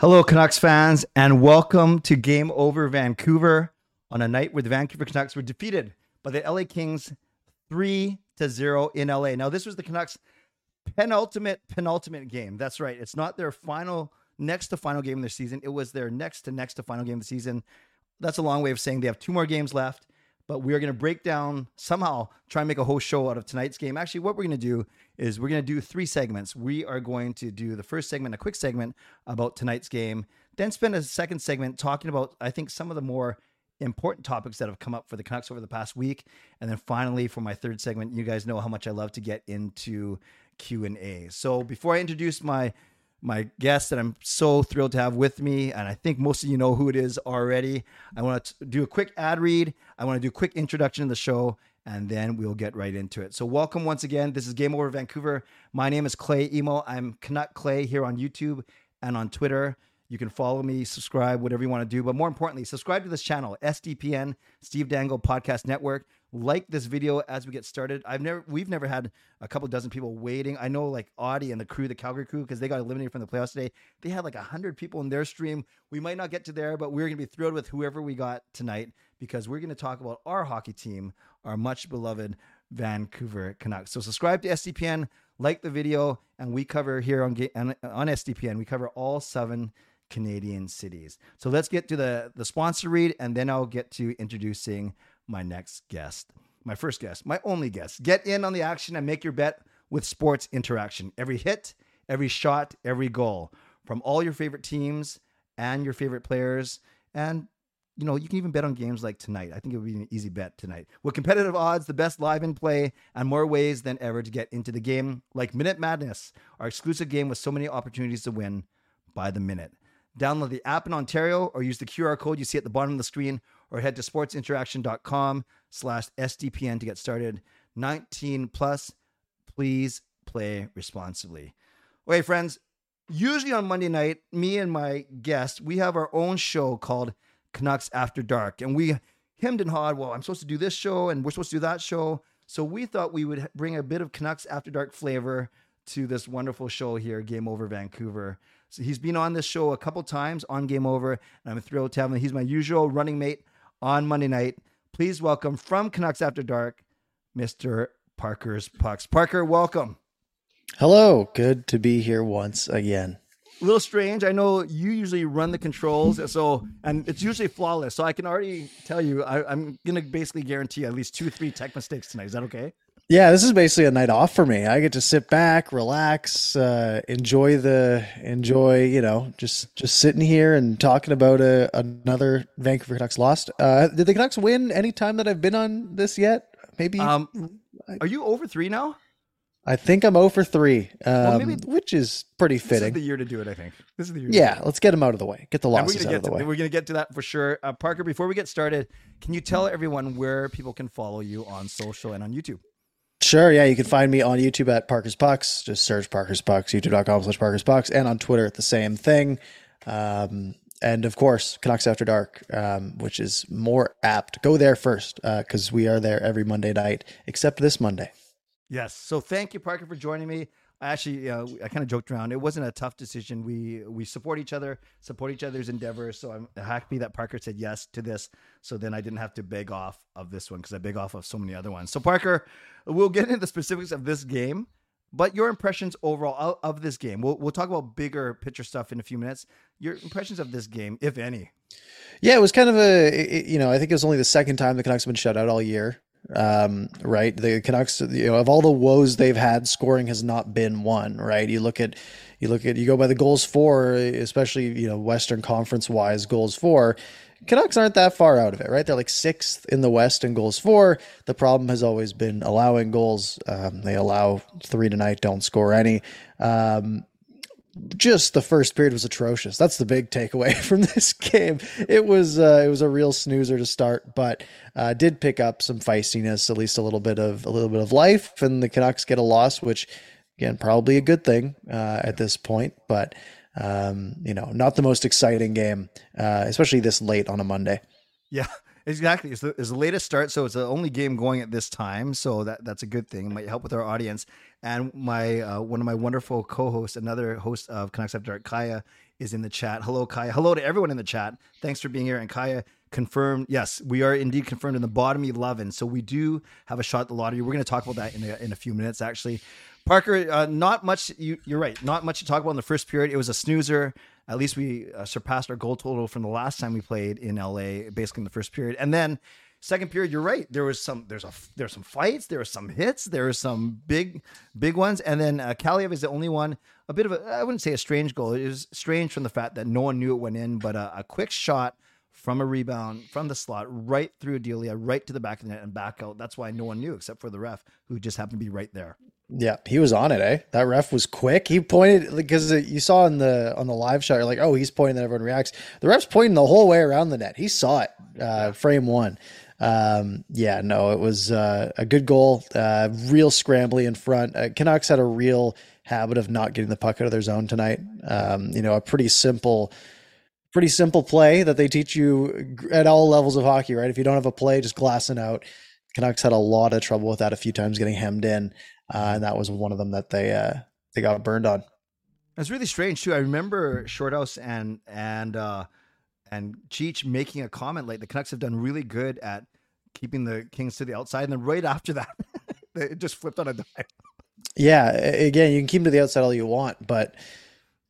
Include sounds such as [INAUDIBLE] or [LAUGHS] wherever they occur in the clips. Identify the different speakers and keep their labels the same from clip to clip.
Speaker 1: Hello, Canucks fans, and welcome to Game Over Vancouver on a night where the Vancouver Canucks were defeated by the LA Kings 3 to 0 in LA. Now, this was the Canucks' penultimate, penultimate game. That's right. It's not their final, next to final game of their season. It was their next to next to final game of the season. That's a long way of saying they have two more games left but we are going to break down somehow try and make a whole show out of tonight's game. Actually, what we're going to do is we're going to do three segments. We are going to do the first segment, a quick segment about tonight's game, then spend a second segment talking about I think some of the more important topics that have come up for the Canucks over the past week, and then finally for my third segment, you guys know how much I love to get into Q and A. So before I introduce my my guest that I'm so thrilled to have with me. And I think most of you know who it is already. I want to do a quick ad read. I want to do a quick introduction to the show, and then we'll get right into it. So, welcome once again. This is Game Over Vancouver. My name is Clay Imoo. I'm Canuck Clay here on YouTube and on Twitter. You can follow me, subscribe, whatever you want to do. But more importantly, subscribe to this channel, SDPN, Steve Dangle Podcast Network like this video as we get started. I've never, we've never had a couple dozen people waiting. I know like Audie and the crew, the Calgary crew, because they got eliminated from the playoffs today. They had like hundred people in their stream. We might not get to there, but we're gonna be thrilled with whoever we got tonight because we're gonna talk about our hockey team, our much beloved Vancouver Canucks. So subscribe to SDPN, like the video, and we cover here on on SDPN. We cover all seven Canadian cities. So let's get to the the sponsor read, and then I'll get to introducing my next guest, my first guest, my only guest. Get in on the action and make your bet with Sports Interaction. Every hit, every shot, every goal from all your favorite teams and your favorite players. And, you know, you can even bet on games like tonight. I think it would be an easy bet tonight. With competitive odds, the best live in play, and more ways than ever to get into the game, like Minute Madness, our exclusive game with so many opportunities to win by the minute. Download the app in Ontario or use the QR code you see at the bottom of the screen or head to sportsinteraction.com slash SDPN to get started. 19 plus, please play responsibly. Okay, friends, usually on Monday night, me and my guest, we have our own show called Canucks After Dark. And we hemmed and hawed, well, I'm supposed to do this show and we're supposed to do that show. So we thought we would bring a bit of Canucks After Dark flavor to this wonderful show here, Game Over Vancouver. So he's been on this show a couple times on Game Over, and I'm thrilled to have him. He's my usual running mate on Monday night. Please welcome from Canucks After Dark, Mr. Parker's Pucks. Parker, welcome.
Speaker 2: Hello. Good to be here once again.
Speaker 1: A little strange. I know you usually run the controls, so and it's usually flawless. So I can already tell you, I, am gonna basically guarantee at least two, three tech mistakes tonight. Is that okay?
Speaker 2: Yeah, this is basically a night off for me. I get to sit back, relax, uh, enjoy the enjoy. You know, just just sitting here and talking about a, another Vancouver Canucks lost. Uh, did the Canucks win any time that I've been on this yet? Maybe.
Speaker 1: Um, are you over three now?
Speaker 2: I think I'm over three, um, well, maybe, which is pretty fitting.
Speaker 1: This is the year to do it, I think. This is the year.
Speaker 2: Yeah, let's get them out of the way. Get the losses out of the
Speaker 1: to,
Speaker 2: way.
Speaker 1: We're going to get to that for sure. Uh, Parker, before we get started, can you tell everyone where people can follow you on social and on YouTube?
Speaker 2: Sure, yeah, you can find me on YouTube at Parker's Pucks. Just search Parker's Pucks, youtube.com slash Parker's Pucks, and on Twitter at the same thing. Um, and of course, Canucks After Dark, um, which is more apt. Go there first because uh, we are there every Monday night, except this Monday.
Speaker 1: Yes. So thank you, Parker, for joining me. Actually, uh, I kind of joked around. It wasn't a tough decision. We we support each other, support each other's endeavors. So I'm happy that Parker said yes to this. So then I didn't have to beg off of this one because I beg off of so many other ones. So Parker, we'll get into the specifics of this game, but your impressions overall of this game. We'll we'll talk about bigger picture stuff in a few minutes. Your impressions of this game, if any.
Speaker 2: Yeah, it was kind of a, you know, I think it was only the second time the Canucks have been shut out all year um, right? The Canucks, you know, of all the woes they've had, scoring has not been one, right? You look at, you look at, you go by the goals for, especially you know Western Conference wise goals for. Canucks aren't that far out of it, right? They're like sixth in the West in goals for. The problem has always been allowing goals. Um, they allow three tonight, don't score any. Um, just the first period was atrocious. That's the big takeaway [LAUGHS] from this game. It was uh, it was a real snoozer to start, but uh, did pick up some feistiness, at least a little bit of a little bit of life, and the Canucks get a loss, which again probably a good thing uh, at this point, but um, you know not the most exciting game, uh, especially this late on a Monday.
Speaker 1: Yeah, Exactly. It's the, it's the latest start, so it's the only game going at this time. So that that's a good thing. It might help with our audience. And my uh, one of my wonderful co-hosts, another host of Canucks After Dark, Kaja, is in the chat. Hello, Kaja. Hello to everyone in the chat. Thanks for being here. And Kaja confirmed, yes, we are indeed confirmed in the bottom eleven. So we do have a shot at the lottery. We're going to talk about that in a, in a few minutes, actually. Parker, uh, not much. You, you're right. Not much to talk about in the first period. It was a snoozer. At least we uh, surpassed our goal total from the last time we played in LA, basically in the first period. And then second period, you're right. There was some. There's a. There's some fights. There were some hits. There were some big, big ones. And then uh, Kaliyev is the only one. A bit of a. I wouldn't say a strange goal. It was strange from the fact that no one knew it went in, but a, a quick shot from a rebound from the slot right through Delia, right to the back of the net and back out. That's why no one knew except for the ref, who just happened to be right there.
Speaker 2: Yeah, he was on it, eh? That ref was quick. He pointed because you saw on the on the live shot, you're like, oh, he's pointing, that everyone reacts. The ref's pointing the whole way around the net. He saw it, uh, frame one. Um, yeah, no, it was uh, a good goal. Uh, real scrambly in front. Uh, Canucks had a real habit of not getting the puck out of their zone tonight. Um, you know, a pretty simple, pretty simple play that they teach you at all levels of hockey, right? If you don't have a play, just glassing out. Canucks had a lot of trouble with that a few times getting hemmed in uh, and that was one of them that they uh, they got burned on.
Speaker 1: It's really strange too. I remember Shorthouse and and uh, and Cheech making a comment like the Canucks have done really good at keeping the Kings to the outside, and then right after that, [LAUGHS] it just flipped on a dime.
Speaker 2: Yeah, again, you can keep them to the outside all you want, but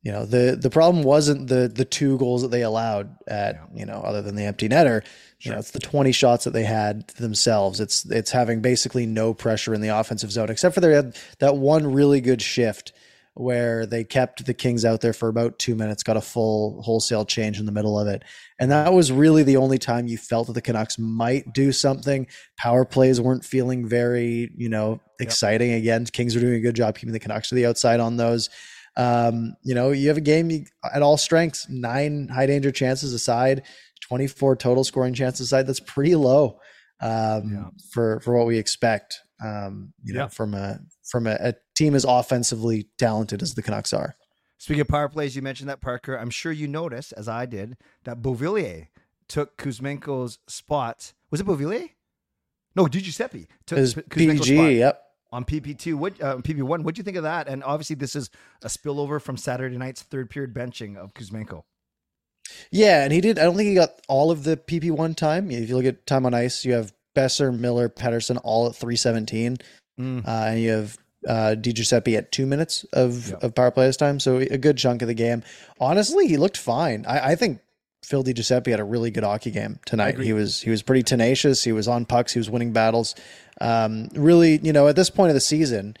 Speaker 2: you know the the problem wasn't the the two goals that they allowed at yeah. you know other than the empty netter. Sure. You know, it's the 20 shots that they had themselves. It's it's having basically no pressure in the offensive zone, except for they had that one really good shift where they kept the Kings out there for about two minutes, got a full wholesale change in the middle of it. And that was really the only time you felt that the Canucks might do something. Power plays weren't feeling very, you know, exciting. Yep. Again, Kings are doing a good job keeping the Canucks to the outside on those. Um, you know, you have a game at all strengths, nine high danger chances aside, 24 total scoring chances aside. That's pretty low um, yeah. for for what we expect. Um, you know, from a from a, a, team as offensively talented as the Canucks are.
Speaker 1: Speaking of power plays, you mentioned that Parker. I'm sure you noticed, as I did, that Beauvillier took Kuzmenko's spot. Was it Beauvillier? No, Di Giuseppe
Speaker 2: took Kuzmenko's PG. Spot. Yep
Speaker 1: on PP2. What uh, PP1? What do you think of that? And obviously, this is a spillover from Saturday night's third period benching of Kuzmenko.
Speaker 2: Yeah, and he did. I don't think he got all of the PP1 time. If you look at time on ice, you have Boeser, Miller, Pettersson all at 317, mm. uh, and you have uh, Di Giuseppe at two minutes of, of power play this time. So a good chunk of the game. Honestly, he looked fine. I, I think Phil Di Giuseppe had a really good hockey game tonight. He was he was pretty tenacious. He was on pucks. He was winning battles. Um, really, you know, at this point of the season,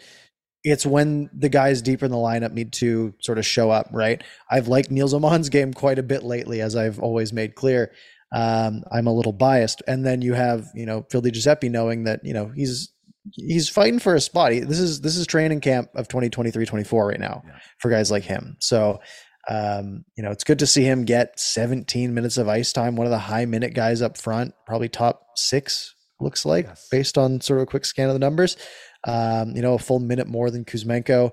Speaker 2: it's when the guys deeper in the lineup need to sort of show up, right? I've liked Nils Åman's [LAUGHS] game quite a bit lately, as I've always made clear. Um, I'm a little biased, and then you have you know Phil Di Giuseppe knowing that you know he's he's fighting for a spot. He, this is this is training camp of 2023-24 right now yeah. for guys like him. So um, you know, it's good to see him get 17 minutes of ice time. One of the high minute guys up front, probably top six, looks like, yes. based on sort of a quick scan of the numbers. Um, you know, a full minute more than Kuzmenko.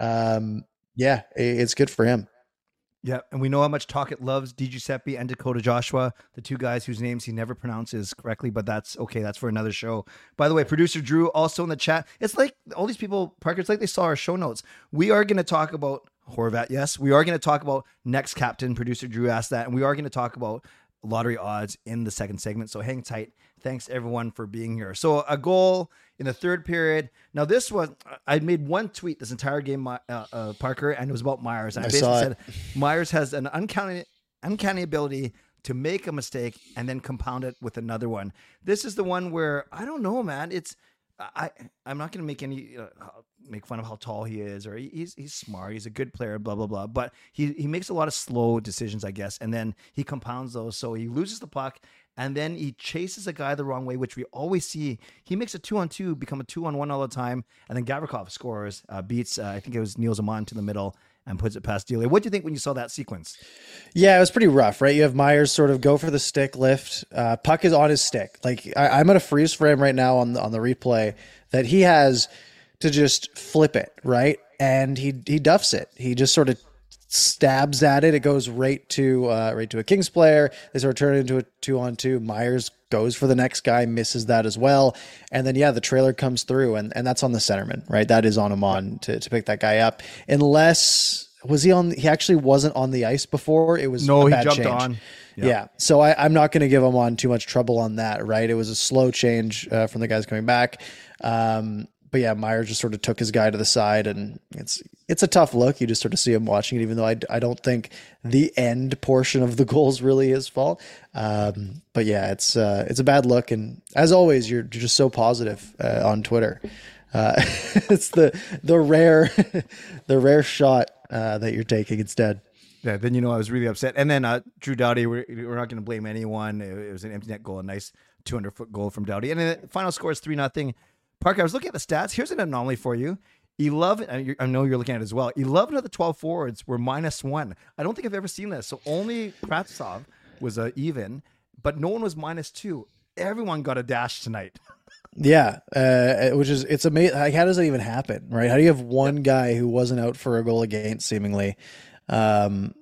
Speaker 2: Um, yeah, it's good for him.
Speaker 1: Yeah, and we know how much Tocchet loves Di Giuseppe and Dakota Joshua, the two guys whose names he never pronounces correctly, but that's okay. That's for another show. By the way, producer Drew also in the chat. It's like all these people, Parker, it's like they saw our show notes. We are going to talk about Horvat, yes. We are going to talk about next captain. Producer Drew asked that, and we are going to talk about lottery odds in the second segment. So hang tight. Thanks everyone for being here. So a goal in the third period. Now this was I made one tweet this entire game, uh, uh, Parker, and it was about Myers. And I, I basically said Myers has an uncanny uncanny ability to make a mistake and then compound it with another one. This is the one where I don't know, man. It's I I'm not going to make any uh, make fun of how tall he is or he, he's he's smart, he's a good player, blah blah blah. But he he makes a lot of slow decisions, I guess, and then he compounds those. So he loses the puck and then he chases a guy the wrong way, which we always see. He makes a two on two become a two on one all the time, and then Gavrikov scores, uh, beats uh, I think it was Nils Åman to the middle, and puts it past Delia. What do you think when you saw that sequence?
Speaker 2: Yeah, it was pretty rough, right? You have Myers sort of go for the stick lift. Uh, puck is on his stick. Like I, am going a freeze frame right now on the, on the replay that he has to just flip it, right? And he he duffs it. He just sort of stabs at it. It goes right to uh, right to a Kings player. They sort of turn it into a two on two. Myers goes for the next guy, misses that as well. And then, yeah, the trailer comes through, and, and that's on the centerman, right? That is on him on to, to pick that guy up. Unless, was he on, he actually wasn't on the ice before. It was
Speaker 1: No, he
Speaker 2: bad
Speaker 1: jumped
Speaker 2: change.
Speaker 1: on.
Speaker 2: Yeah. So I, I'm not going to give him on too much trouble on that, right? It was a slow change uh, from the guys coming back. Um, but yeah, Meyer just sort of took his guy to the side, and it's it's a tough look. You just sort of see him watching it, even though I, I don't think the end portion of the [LAUGHS] goal is really his fault. Um, but yeah, it's uh, it's a bad look, and as always, you're, just so positive uh, on Twitter. Uh, [LAUGHS] it's the the rare [LAUGHS] the rare shot uh, that you're taking instead.
Speaker 1: Yeah, then you know I was really upset. And then uh, Drew Doughty, we're, we're not going to blame anyone. It, was an empty net goal, a nice 200 foot goal from Doughty. And then the final score is 3 nothing. Parker, I was looking at the stats. Here's an anomaly for you. 11, I know you're looking at it as well. 11 of the 12 forwards were minus one. I don't think I've ever seen this. So only Kravtsov was uh, even, but no one was minus two. Everyone got a dash tonight. [LAUGHS]
Speaker 2: Yeah, uh, which is it's amazing. Like, how does that even happen, right? How do you have one guy who wasn't out for a goal against, seemingly? Um,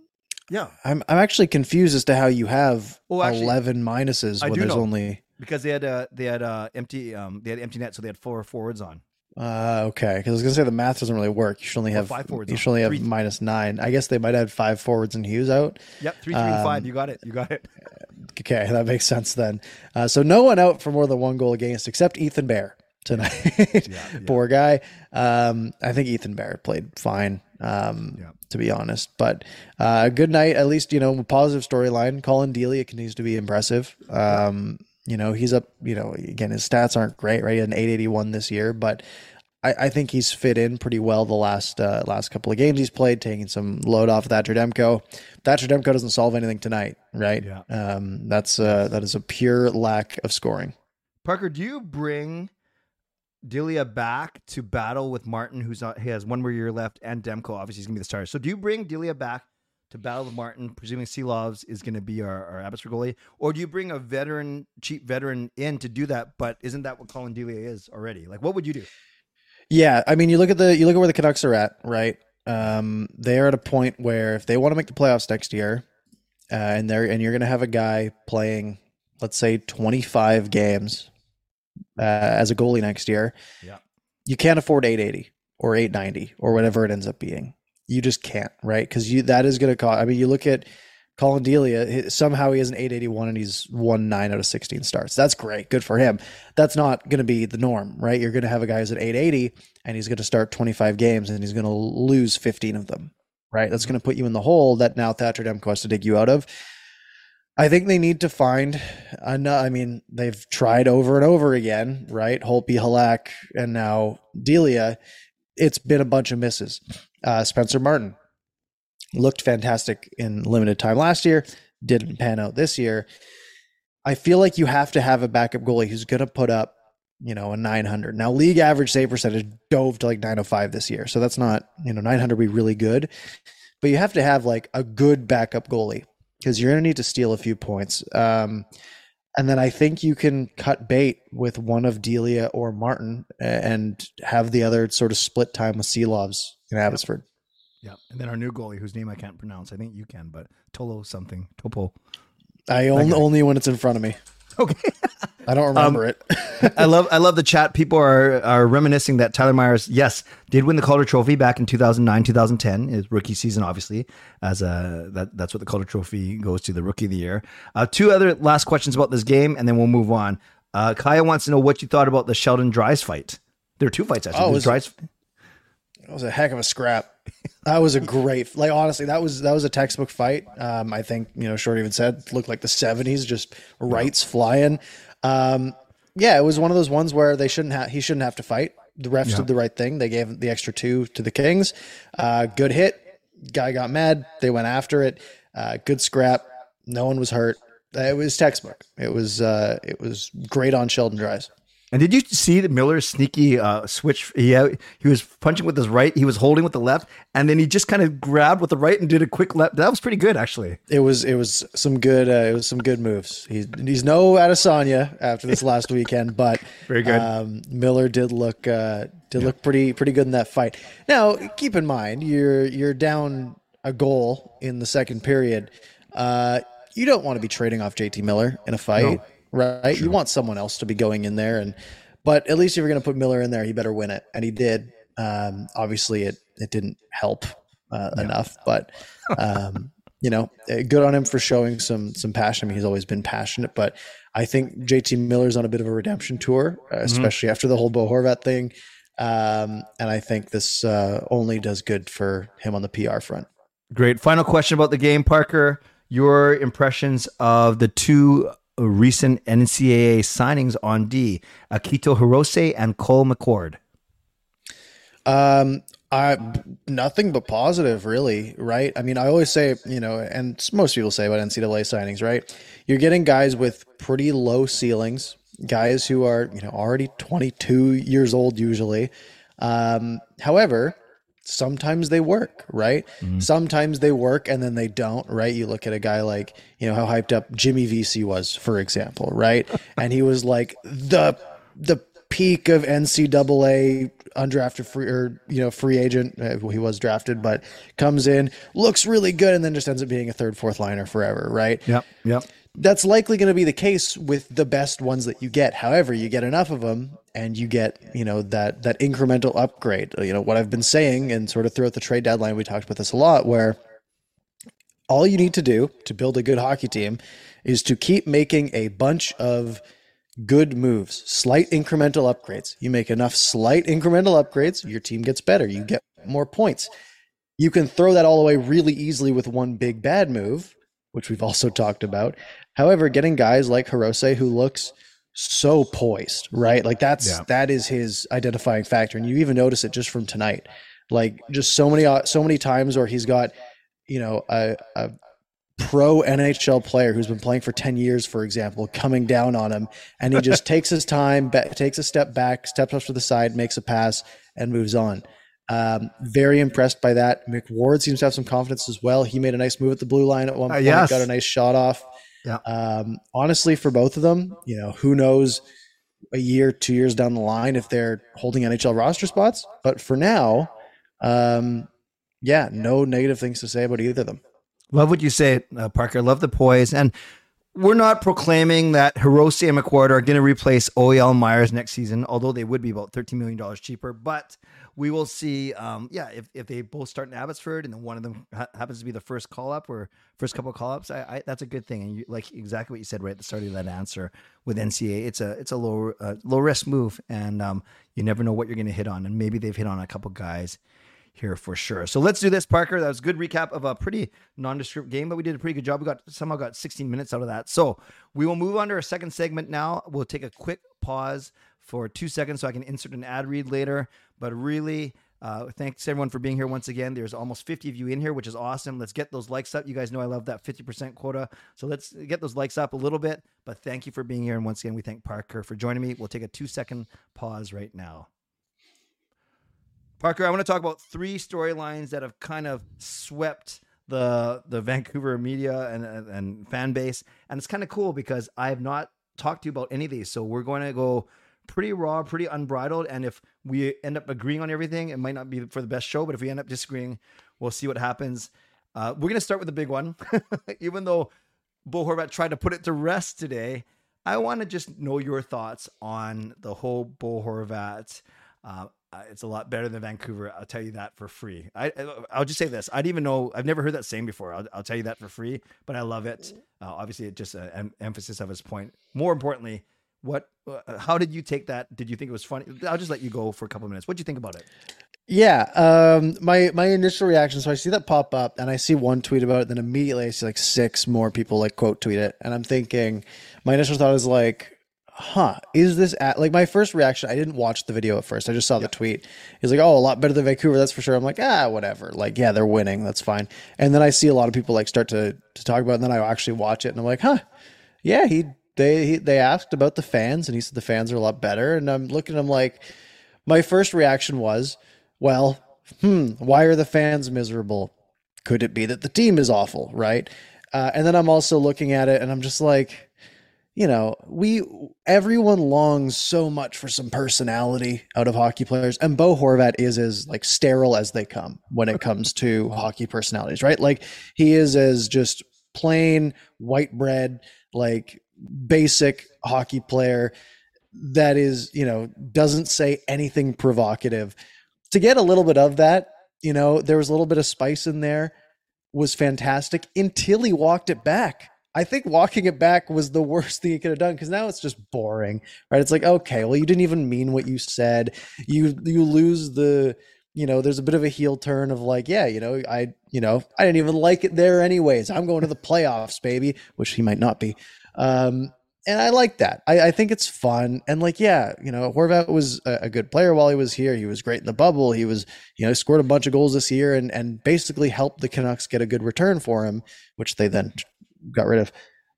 Speaker 1: Yeah.
Speaker 2: I'm I'm actually confused as to how you have
Speaker 1: Oh, actually,
Speaker 2: eleven minuses when there's
Speaker 1: know.
Speaker 2: only.
Speaker 1: Because they had uh, they had uh, empty um, they had empty net, so they had four forwards on.
Speaker 2: Uh, okay, because I was gonna say the math doesn't really work. You should only have
Speaker 1: five forwards
Speaker 2: You should only have
Speaker 1: Three-
Speaker 2: minus nine. I guess they might have five forwards and Hughes out.
Speaker 1: Yep, three, three, and five.
Speaker 2: Um,
Speaker 1: You got it. You got it. [LAUGHS]
Speaker 2: Okay, that makes sense then. Uh, so no one out for more than one goal against except Ethan Bear tonight.
Speaker 1: yeah. [LAUGHS]
Speaker 2: Poor guy. Um, I think Ethan Bear played fine. Um,
Speaker 1: Yeah.
Speaker 2: to be honest, but uh, a good night. At least you know positive storyline. Collin Delia continues to be impressive. Um, you know he's up. You know again his stats aren't great. Right, He had an 881 this year, but. I, I think he's fit in pretty well the last uh, last couple of games he's played, taking some load off Thatcher Demko. Thatcher Demko doesn't solve anything tonight, right?
Speaker 1: Yeah.
Speaker 2: Um, that's uh, that is a pure lack of scoring.
Speaker 1: Parker, do you bring Delia back to battle with Martin, who's not, he has one more year left, and Demko? Obviously, he's gonna be the starter. So, do you bring Delia back to battle with Martin, presuming Silovs is gonna be our, our Abbotsford goalie, or do you bring a veteran, cheap veteran in to do that? But isn't that what Collin Delia is already? Like, what would you do?
Speaker 2: Yeah, I mean, you look at the you look at where the Canucks are at, right? Um, they are at a point where if they want to make the playoffs next year, uh, and they're and you're going to have a guy playing, let's say, 25 games uh, as a goalie next year,
Speaker 1: Yeah.
Speaker 2: you can't afford 880 or 890 or whatever it ends up being. You just can't, right? Because you that is going to cost. I mean, you look at Collin Delia. Somehow he has an 881 and he's won nine out of 16 starts. That's great, good for him. That's not going to be the norm, right? You're going to have a guy who's at 880 and he's going to start 25 games and he's going to lose 15 of them, right? That's mm-hmm. going to put you in the hole that now Thatcher Demko has to dig you out of. I think they need to find. I mean, they've tried over and over again, right? Holtby, Halak, and now Delia. It's been a bunch of misses. Uh, Spencer Martin looked fantastic in limited time last year. Didn't pan out this year. I feel like you have to have a backup goalie who's going to put up, you know, a 900. Now, league average save percentage dove to like 905 this year, so that's not, you know, 900 would be really good. But you have to have like a good backup goalie because you're going to need to steal a few points. Um, and then I think you can cut bait with one of Delia or Martin and have the other sort of split time with Silovs in Abbotsford.
Speaker 1: Yeah. And then our new goalie, whose name I can't pronounce. I think you can, but Tolo something. Topo.
Speaker 2: I only, only when it's in front of me.
Speaker 1: Okay.
Speaker 2: I don't [LAUGHS] remember it.
Speaker 1: I love [LAUGHS] I love the chat. People are are reminiscing that Tyler Myers, yes, did win the Calder Trophy back in 2009, 2010, his rookie season, obviously, as a that that's what the Calder Trophy goes to, the rookie of the year. Uh, two other last questions about this game, and then we'll move on. Uh, Kaja wants to know what you thought about the Sheldon Dries fight. There are two fights actually.
Speaker 2: Oh,
Speaker 1: Dries,
Speaker 2: That was a heck of a scrap. That was a great, like honestly, that was that was a textbook fight. Um, I think you know, Short even said looked like the '70s, just rights flying. Um, yeah, it was one of those ones where they shouldn't have. He shouldn't have to fight. The refs did the right thing. They gave the extra two to the Kings. Uh, good hit. Guy got mad. They went after it. Uh, good scrap. No one was hurt. It was textbook. It was uh, it was great on Sheldon Dries.
Speaker 1: And did you see the Miller's sneaky uh, switch? Yeah, he was punching with his right, he was holding with the left, and then he just kind of grabbed with the right and did a quick left. That was pretty good, actually.
Speaker 2: It was it was some good uh, it was some good moves. He's he's no Adesanya after this [LAUGHS] last weekend, but
Speaker 1: Very good.
Speaker 2: Um, Miller did look uh, did look pretty pretty good in that fight. Now keep in mind you're you're down a goal in the second period. Uh, you don't want to be trading off JT Miller in a fight. Right? Sure. You want someone else to be going in there, and but at least if you're going to put Miller in there, he better win it, and he did. Um, obviously, it it didn't help uh, yeah. enough, but um, [LAUGHS] you know, eh, good on him for showing some some passion. I mean, he's always been passionate, but I think JT Miller's on a bit of a redemption tour, uh, mm-hmm. especially mm-hmm. after the whole Bo Horvat thing. Um, and I think this uh, only does good for him on the PR front.
Speaker 1: Great. Final question about the game, Parker. Your impressions of the two recent NCAA signings on D, Akito Hirose and Cole McWard.
Speaker 2: Um, I nothing but positive, really. Right? I mean, I always say, you know, and most people say about NCAA signings, right? You're getting guys with pretty low ceilings, guys who are, you know, already 22 years old usually. Um, however, sometimes they work, right? Mm-hmm. Sometimes they work and then they don't, right? You look at a guy like, you know, how hyped up Jimmy Vesey was, for example, right? [LAUGHS] and he was like the the peak of NCAA undrafted free or you know free agent. Uh, he was drafted, but comes in, looks really good, and then just ends up being a third, fourth liner forever, right?
Speaker 1: Yep, yep.
Speaker 2: That's likely going to be the case with the best ones that you get. However, you get enough of them, and you get you know that that incremental upgrade. You know what I've been saying, and sort of throughout the trade deadline, we talked about this a lot, where all you need to do to build a good hockey team is to keep making a bunch of good moves, slight incremental upgrades. You make enough slight incremental upgrades, your team gets better. You get more points. You can throw that all away really easily with one big bad move, which we've also talked about. However, getting guys like Hirose who looks so poised, right? Like that's yeah. that is his identifying factor, and you even notice it just from tonight. Like just so many uh, so many times where he's got you know a, a pro NHL player who's been playing for 10 years, for example, coming down on him. And he just [LAUGHS] takes his time, takes a step back, steps up to the side, makes a pass, and moves on. Um, very impressed by that. McWard seems to have some confidence as well. He made a nice move at the blue line at one uh, point, uh, yes. got a nice shot off.
Speaker 1: Yeah.
Speaker 2: Um, honestly, for both of them, you know, who knows a year, two years down the line if they're holding NHL roster spots. But for now, um, yeah, no negative things to say about either of them.
Speaker 1: Love what you say, uh, Parker. Love the poise. And we're not proclaiming that Hirose and McWard are going to replace OEL Myers next season, although they would be about $13 million cheaper. But we will see, um, yeah, if, if they both start in Abbotsford and then one of them ha- happens to be the first call up or first couple of call ups, I, I, that's a good thing. And you, like exactly what you said right at the start of that answer with NCA, it's a it's a low uh, low risk move, and um, you never know what you're going to hit on. And maybe they've hit on a couple guys here for sure. So let's do this, Parker. That was a good recap of a pretty nondescript game, but we did a pretty good job. We got somehow got 16 minutes out of that. So we will move on to our second segment now. We'll take a quick pause for two seconds so I can insert an ad read later. But really, uh, thanks everyone for being here once again. There's almost 50 of you in here, which is awesome. Let's get those likes up. You guys know I love that 50% quota. So let's get those likes up a little bit. But thank you for being here. And once again, we thank Parker for joining me. We'll take a two second pause right now. Parker, I want to talk about three storylines that have kind of swept the the Vancouver media and, and, and fan base, and it's kind of cool because I have not talked to you about any of these. So we're going to go pretty raw, pretty unbridled, and if we end up agreeing on everything, it might not be for the best show. But if we end up disagreeing, we'll see what happens. Uh, we're going to start with the big one, [LAUGHS] even though Bo Horvat tried to put it to rest today. I want to just know your thoughts on the whole Bo Horvat. Uh, uh, it's a lot better than Vancouver. I'll tell you that for free. I I'll just say this. I didn't even know. I've never heard that saying before. I'll, I'll tell you that for free. But I love it. Uh, obviously, it just an em- emphasis of his point. More importantly, what? Uh, how did you take that? Did you think it was funny? I'll just let you go for a couple of minutes. What do you think about it?
Speaker 2: Yeah, um, my my initial reaction. So I see that pop up, and I see one tweet about it. Then immediately I see like six more people like quote tweet it, and I'm thinking, my initial thought is like, huh, is this at like my first reaction? I didn't watch the video at first. I just saw yeah. the tweet. He's like, oh, a lot better than Vancouver, that's for sure. I'm like, ah, whatever. Like, yeah, they're winning. That's fine. And then I see a lot of people like start to to talk about it, and then I actually watch it and I'm like, huh, yeah, he they he, they asked about the fans and he said the fans are a lot better. And I'm looking at him like my first reaction was, well, hmm, why are the fans miserable? Could it be that the team is awful, right? Uh, and then I'm also looking at it and I'm just like, you know, we everyone longs so much for some personality out of hockey players, and Bo Horvat is as like sterile as they come when it comes to hockey personalities, right? Like he is as just plain white bread, like basic hockey player that is, you know, doesn't say anything provocative. To get a little bit of that, you know, there was a little bit of spice in there, was fantastic until he walked it back. I think walking it back was the worst [LAUGHS] thing he could have done because now it's just boring, right? It's like, okay, well, you didn't even mean what you said. You you lose the, you know, there's a bit of a heel turn of like, yeah, you know, I, you know, I didn't even like it there anyways. I'm going to the playoffs, baby, which he might not be. Um, and I like that. I, I, think it's fun. And like, yeah, you know, Horvat was a, a, good player while he was here. He was great in the bubble. He was, you know, scored a bunch of goals this year and and basically helped the Canucks get a good return for him, which they then got rid of.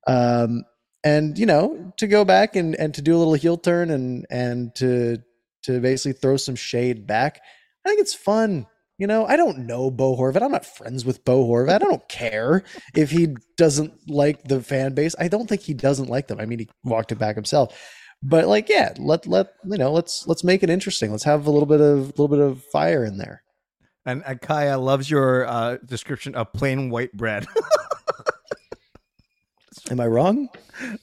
Speaker 2: Um, and you know, to go back and and to do a little heel turn and and to to basically throw some shade back, I think it's fun. You know, I don't know Bo Horvat. I'm not friends with Bo Horvat. I don't care if he doesn't like the fan base. I don't think he doesn't like them. I mean, he walked it back himself. But like, yeah, let let you know, let's let's make it interesting. Let's have a little bit of a little bit of fire in there.
Speaker 1: And, and Kaja loves your uh, description of plain white bread. [LAUGHS]
Speaker 2: Am I wrong?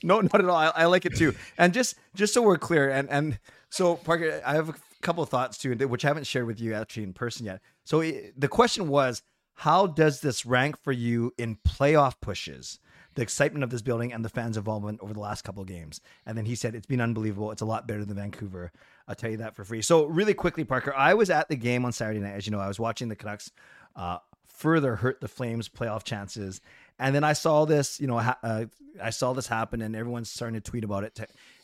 Speaker 1: No, not at all. I, I, like it too. And just just so we're clear, and and so Parker, I have a couple of thoughts too, which I haven't shared with you actually in person yet. So the question was, how does this rank for you in playoff pushes? The excitement of this building and the fans' involvement over the last couple of games. And then he said, It's been unbelievable. It's a lot better than Vancouver. I'll tell you that for free. So, really quickly, Parker, I was at the game on Saturday night. As you know, I was watching the Canucks uh, further hurt the Flames' playoff chances. And then I saw this, you know, ha- uh, I saw this happen and everyone's starting to tweet about it.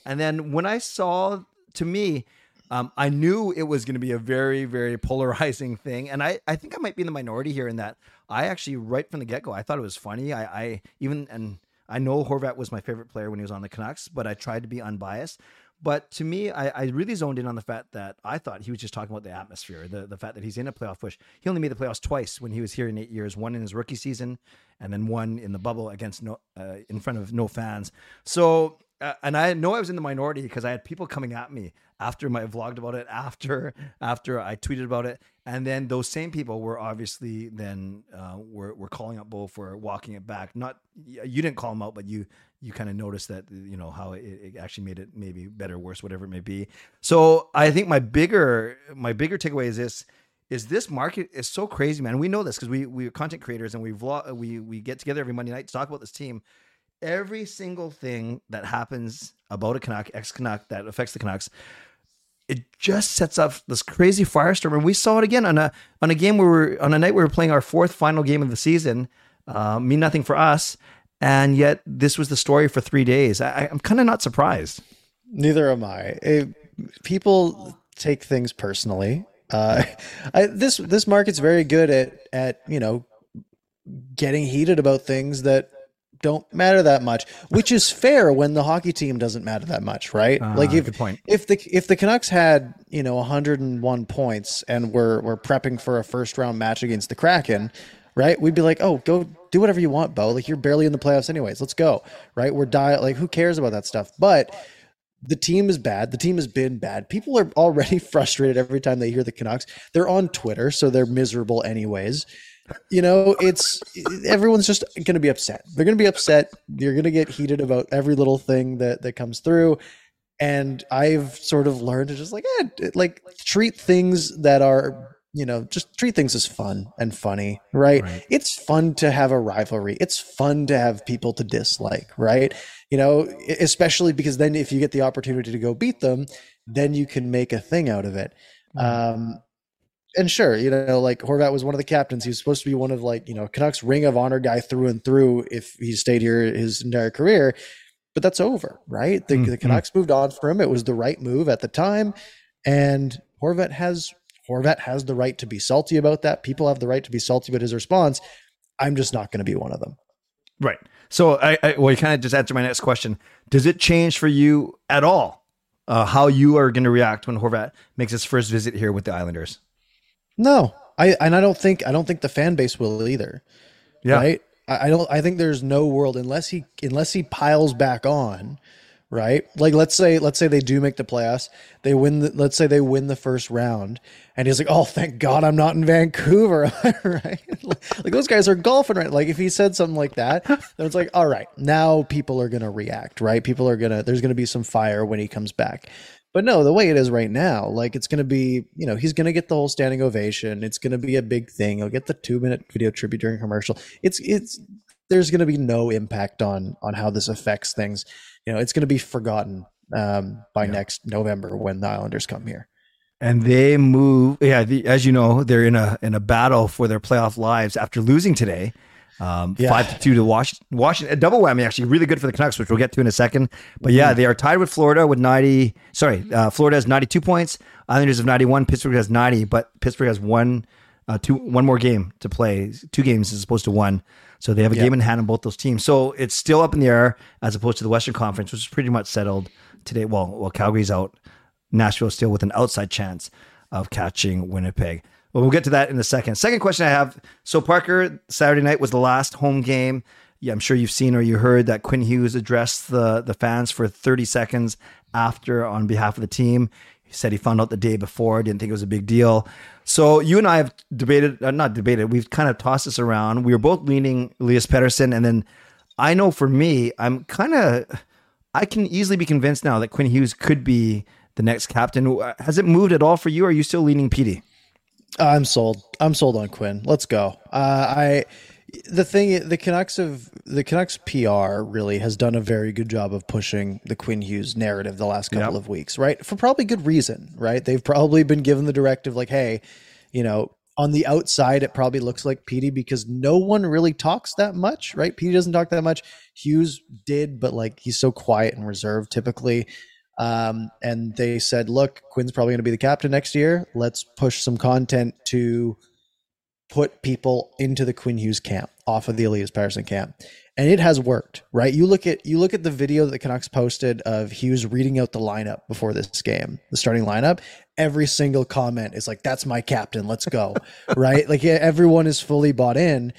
Speaker 1: And then when I saw, to me, um, I knew it was going to be a very, very polarizing thing, and I, I think I might be in the minority here in that I actually right from the get go I thought it was funny. I, I even and I know Horvat was my favorite player when he was on the Canucks, but I tried to be unbiased. But to me, I, I, really zoned in on the fact that I thought he was just talking about the atmosphere, the, the fact that he's in a playoff push. He only made the playoffs twice when he was here in eight years, one in his rookie season, and then one in the bubble against no uh, in front of no fans. So uh, and I know I was in the minority because I had people coming at me after my vlogged about it, after after I tweeted about it, and then those same people were obviously then uh, were were calling up Bo for walking it back. Not you didn't call him out, but you you kind of noticed that you know how it, it, actually made it maybe better, worse, whatever it may be. So I think my bigger my bigger takeaway is this is this market is so crazy, man. We know this because we we are content creators and we vlog we we get together every Monday night to talk about this team every single thing that happens about a Canuck, ex Canuck, that affects the Canucks, it just sets up this crazy firestorm. And we saw it again on a on a game where we're on a night we were playing our fourth final game of the season. Uh, mean nothing for us, and yet this was the story for three days. I, am kind of not surprised.
Speaker 2: Neither am I. It, people take things personally. Uh, [LAUGHS] I, this this market's very good at at you know getting heated about things that don't matter that much, which is fair when the hockey team doesn't matter that much, right?
Speaker 1: Uh, like if
Speaker 2: if the if the Canucks had you know 101 points and we're we're prepping for a first round match against the Kraken, right? We'd be like, oh, go do whatever you want, Bo. Like you're barely in the playoffs anyways. Let's go, right? We're die like who cares about that stuff? But the team is bad. The team has been bad. People are already [LAUGHS] frustrated every time they hear the Canucks. They're on Twitter, so they're miserable anyways you know, it's everyone's just going to be upset. They're going to be upset. You're going to get heated about every little thing that that comes through. And I've sort of learned to just like, eh, like treat things that are, you know, just treat things as fun and funny, right? right? It's fun to have a rivalry. It's fun to have people to dislike, right? You know, especially because then if you get the opportunity to go beat them, then you can make a thing out of it. Mm-hmm. Um, and sure, you know, like Horvat was one of the captains. He was supposed to be one of like, you know, Canucks ring of honor guy through and through if he stayed here his entire career. But that's over, right? The, mm-hmm. the Canucks moved on for him. It was the right move at the time. And Horvat has Horvat has the right to be salty about that. People have the right to be salty about his response. I'm just not going to be one of them.
Speaker 1: Right. So I, I well, you kind of just answered my next question. Does it change for you at all uh, how you are going to react when Horvat makes his first visit here with the Islanders?
Speaker 2: No, I and I don't think I don't think the fan base will either. Yeah. Right. I, I don't. I think there's no world unless he unless he piles back on, right? Like let's say let's say they do make the playoffs, they win. The, let's say they win the first round, and he's like, "Oh, thank God, I'm not in Vancouver." [LAUGHS] right? like those guys are golfing right. Like if he said something like that, then it's like, all right, now people are gonna react, right? People are gonna there's gonna be some fire when he comes back. But no, the way it is right now, like it's going to be, you know, he's going to get the whole standing ovation. It's going to be a big thing. He'll get the two minute video tribute during commercial. It's, it's, there's going to be no impact on, on how this affects things. You know, it's going to be forgotten um, by yeah. next November when the Islanders come here.
Speaker 1: And they move, yeah. The, as you know, they're in a in a battle for their playoff lives after losing today. Um, yeah. Five to two to Washington. Washington, a double whammy actually, really good for the Canucks, which we'll get to in a second. But yeah, mm-hmm. they are tied with Florida with ninety. Sorry, uh, Florida has ninety two points. Islanders have ninety one. Pittsburgh has ninety, but Pittsburgh has one, uh, two, one more game to play. Two games as opposed to one. So they have a yeah. game in hand on both those teams. So it's still up in the air as opposed to the Western Conference, which is pretty much settled today. Well, well, Calgary's out. Nashville still with an outside chance of catching Winnipeg. Well, we'll get to that in a second. Second question I have. So, Parker, Saturday night was the last home game. Yeah, I'm sure you've seen or you heard that Quinn Hughes addressed the, the fans for 30 seconds after on behalf of the team. He said he found out the day before, didn't think it was a big deal. So, you and I have debated, uh, not debated, we've kind of tossed this around. We were both leaning Elias Pettersson. And then I know for me, I'm kind of, I can easily be convinced now that Quinn Hughes could be the next captain. Has it moved at all for you? Are you still leaning Petey?
Speaker 2: I'm sold. I'm sold on Quinn. Let's go. Uh, I the thing the Canucks of the Canucks PR really has done a very good job of pushing the Quinn Hughes narrative the last couple yep. of weeks, right? For probably good reason, right? They've probably been given the directive like, hey, you know, on the outside it probably looks like Petey because no one really talks that much, right? Petey doesn't talk that much. Hughes did, but like he's so quiet and reserved typically. Um, and they said, look, Quinn's probably going to be the captain next year. Let's push some content to put people into the Quinn Hughes camp off of the Elias Pettersson camp. And it has worked, right? You look at you look at the video that the Canucks posted of Hughes reading out the lineup before this game, the starting lineup. Every single comment is like, "That's my captain. Let's go!" [LAUGHS] right? Like everyone is fully bought in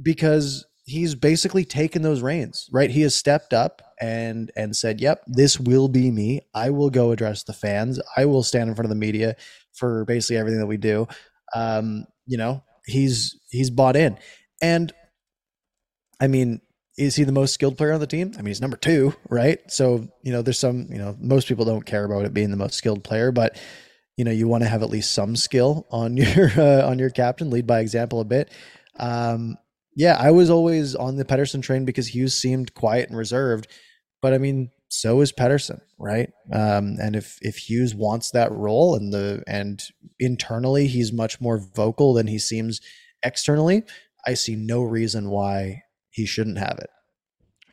Speaker 2: because he's basically taken those reins, right? He has stepped up and and said, "Yep, this will be me. I will go address the fans. I will stand in front of the media for basically everything that we do." Um, you know, he's he's bought in, and I mean, is he the most skilled player on the team? I mean, he's number two, right? So you know, there's some you know most people don't care about it being the most skilled player, but you know, you want to have at least some skill on [LAUGHS] your uh, on your captain, lead by example a bit. Um, yeah, I was always on the Pettersson train because Hughes seemed quiet and reserved. But I mean, so is Pettersson, right? Um, and if if Hughes wants that role and the and internally he's much more vocal than he seems externally, I see no reason why he shouldn't have it.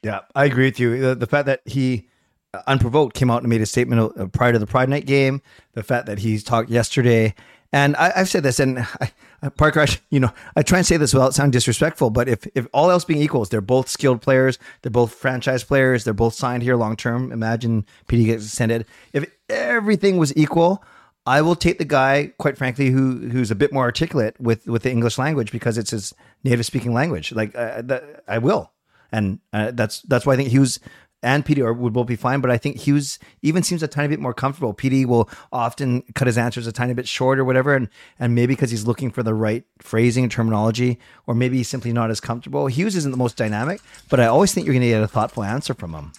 Speaker 1: Yeah, I agree with you. The, the fact that he uh, unprovoked came out and made a statement uh, prior to the Pride Night game, the fact that he's talked yesterday and I, have said this, and I, Parker, I, you know, I try and say this without sounding disrespectful, but if, if all else being equals, they're both skilled players, they're both franchise players, they're both signed here long term. Imagine Petey gets extended. If everything was equal, I will take the guy, quite frankly, who who's a bit more articulate with with the English language because it's his native speaking language. Like uh, I will, and uh, that's that's why I think he was and Petey would both be fine, but I think Hughes even seems a tiny bit more comfortable. Petey will often cut his answers a tiny bit short or whatever, and and maybe because he's looking for the right phrasing and terminology, or maybe he's simply not as comfortable. Hughes isn't the most dynamic, but I always think you're going to get a thoughtful answer from him.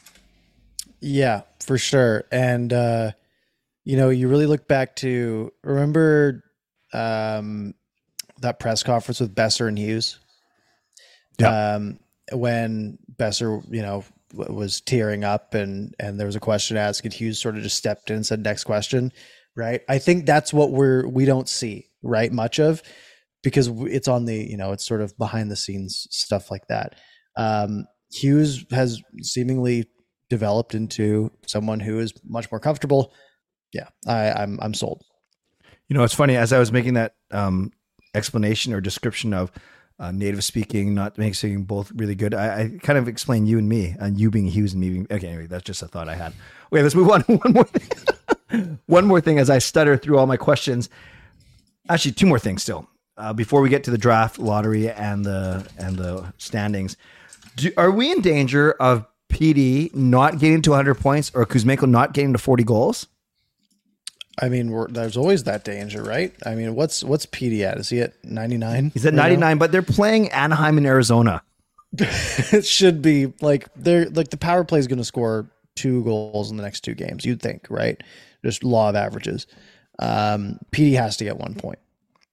Speaker 2: Yeah, for sure. And uh, you know, you really look back to remember um, that press conference with Boeser and Hughes. Yeah. Um, when Boeser, you know, was tearing up and and there was a question asked and Hughes sort of just stepped in and said next question right? I think that's what we're we don't see right much of because it's on the you know it's sort of behind the scenes stuff like that. Um, Hughes has seemingly developed into someone who is much more comfortable. Yeah I I'm I'm sold.
Speaker 1: You know it's funny as I was making that um explanation or description of uh, native speaking, not mixing both really good. I, I, kind of explain you and me, and you being Hughes and me being okay. Anyway, that's just a thought I had. Okay, let's move on. [LAUGHS] One more thing. [LAUGHS] One more thing as I stutter through all my questions. Actually, two more things still uh, before we get to the draft lottery and the and the standings. Do, are we in danger of Petey not getting to 100 points or Kuzmenko not getting to 40 goals?
Speaker 2: I mean, there's always that danger, right? I mean, what's what's Petey at? Is he at 99?
Speaker 1: He's at 99, but they're playing Anaheim in Arizona. [LAUGHS]
Speaker 2: it should be like they're like the power play is going to score two goals in the next two games. You'd think, right? Just law of averages. Um, Petey has to get one point.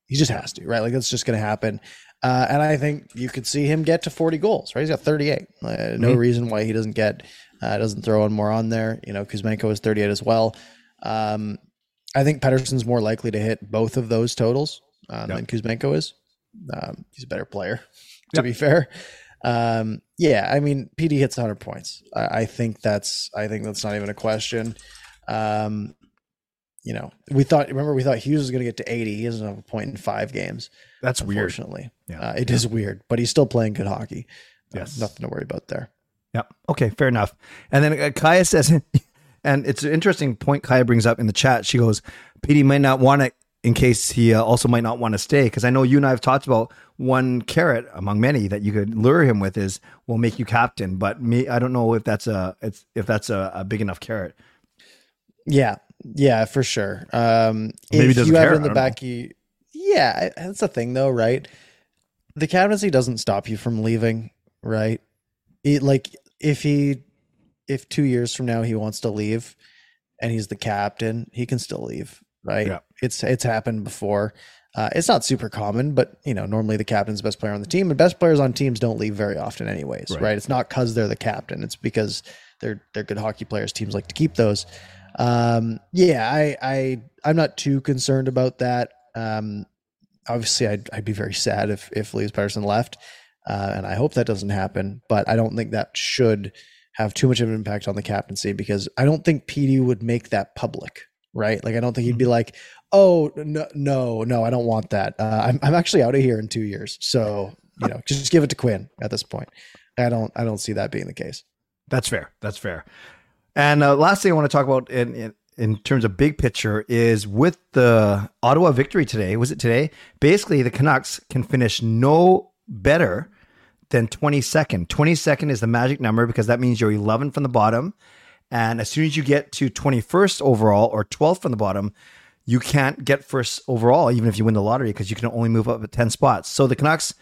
Speaker 2: He just has to, right? Like that's just going to happen. Uh, and I think you could see him get to 40 goals, right? He's got 38. Uh, no
Speaker 1: Mm-hmm.
Speaker 2: reason why he doesn't get, uh, doesn't throw in more on there. You know, Kuzmenko is 38 as well. Um, I think Pettersson's more likely to hit both of those totals um,
Speaker 1: Yep.
Speaker 2: than Kuzmenko is. Um, he's a better player, to
Speaker 1: Yep.
Speaker 2: be fair. Um, yeah, I mean, PD hits 100 points. I, I think that's, I think that's not even a question. Um, you know, we thought, remember, we thought Hughes was going to get to 80. He doesn't have a point in five games.
Speaker 1: That's weird.
Speaker 2: Unfortunately,
Speaker 1: Yeah.
Speaker 2: uh, it is weird, but he's still playing good hockey. Uh,
Speaker 1: Yes.
Speaker 2: nothing to worry about there.
Speaker 1: Yep. Okay, fair enough. And then uh, Kaja says, [LAUGHS] and it's an interesting point Kaja brings up in the chat. She goes, PD might not want it in case he uh, also might not want to stay. Because I know you and I have talked about one carrot among many that you could lure him with is we'll make you captain. But me, I don't know if that's a it's if that's a, a big enough carrot.
Speaker 2: Yeah, yeah, for sure. Um,
Speaker 1: Maybe
Speaker 2: if
Speaker 1: doesn't
Speaker 2: you have
Speaker 1: care,
Speaker 2: it in the back, you, yeah, that's the thing though, right? The captaincy doesn't stop you from leaving, right? It like if he, if two years from now he wants to leave, and he's the captain, he can still leave, right?
Speaker 1: Yeah.
Speaker 2: It's it's happened before. Uh, it's not super common, but you know, normally the captain's the best player on the team, and best players on teams don't leave very often, anyways,
Speaker 1: Right.
Speaker 2: right? It's not because they're the captain; it's because they're they're good hockey players. Teams like to keep those. Um, yeah, I I I'm not too concerned about that. Um, obviously, I'd I'd be very sad if if Elias Pettersson left, uh, and I hope that doesn't happen. But I don't think that should have too much of an impact on the captaincy because I don't think PD would make that public, right? Like I don't think he'd be like, "Oh no, no, no, I don't want that. Uh, I'm I'm actually out of here in two years, so you know, just give it to Quinn at this point." I don't I don't see that being the case.
Speaker 1: That's fair. That's fair. And uh, last thing I want to talk about in, in in terms of big picture is with the Ottawa victory today. Was it today? Basically, the Canucks can finish no better than 22nd. 22nd is the magic number because that means you're 11 from the bottom. And as soon as you get to 21st overall or 12th from the bottom, you can't get first overall, even if you win the lottery, because you can only move up at 10 spots. So the Canucks,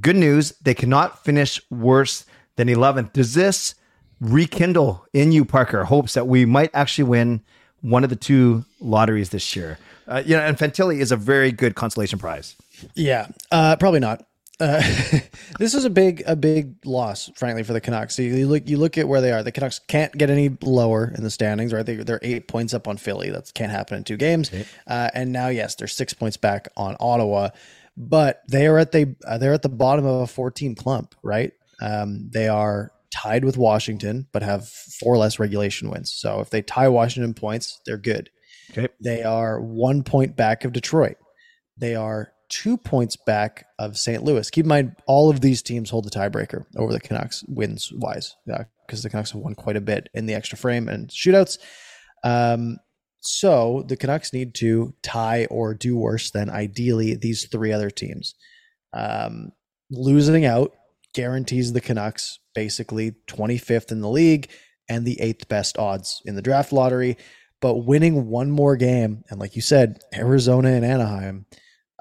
Speaker 1: good news, they cannot finish worse than 11th. Does this rekindle in you, Parker, hopes that we might actually win one of the two lotteries this year? Uh, you know, and Fantilli is a very good consolation prize.
Speaker 2: Yeah, uh, probably not. Uh, [LAUGHS] this is a big a big loss, frankly, for the Canucks. So you look you look at where they are. The Canucks can't get any lower in the standings, right? They, they're eight points up on Philly. That can't happen in two games. Uh, and now, yes, they're six points back on Ottawa, but they are at the uh, they're at the bottom of a fourteen clump, right? Um, they are tied with Washington, but have four less regulation wins. So if they tie Washington points, they're good.
Speaker 1: Okay.
Speaker 2: They are one point back of Detroit. They are two points back of St. Louis. Keep in mind, all of these teams hold the tiebreaker over the Canucks wins wise, because the Canucks have won quite a bit in the extra frame and shootouts. Um, so the Canucks need to tie or do worse than ideally these three other teams. Um, losing out guarantees the Canucks basically 25th in the league and the eighth best odds in the draft lottery. But winning one more game, and like you said, Arizona and Anaheim,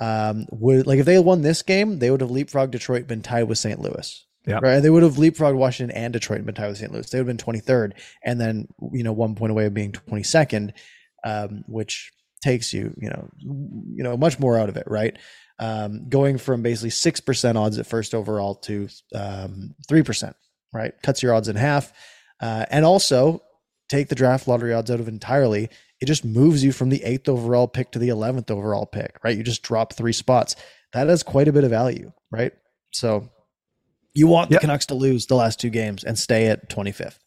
Speaker 2: um, would like if they had won this game, they would have leapfrogged Detroit, been tied with St. Louis.
Speaker 1: Yeah.
Speaker 2: Right. They would have leapfrogged Washington and Detroit and been tied with St. Louis. They would have been 23rd and then, you know, one point away of being 22nd, um, which takes you, you know, you know, much more out of it, right? Um, going from basically 6% odds at first overall to um, 3%, right? Cuts your odds in half. Uh, and also take the draft lottery odds out of entirely. It just moves you from the eighth overall pick to the 11th overall pick, right? You just drop three spots. That has quite a bit of value, right? So you want the
Speaker 1: Yep.
Speaker 2: Canucks to lose the last two games and stay at 25th.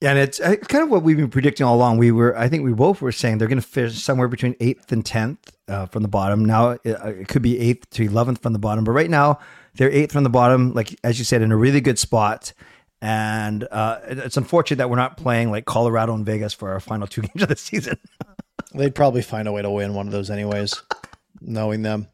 Speaker 1: Yeah, and it's uh, kind of what we've been predicting all along. We were, I think, we both were saying they're going to finish somewhere between eighth and tenth uh, from the bottom. Now it, uh, it could be eighth to eleventh from the bottom, but right now they're eighth from the bottom. Like as you said, in a really good spot. And uh, it's unfortunate that we're not playing like Colorado and Vegas for our final two [LAUGHS] games of the season.
Speaker 2: They'd probably find a way to win one of those anyways, knowing them.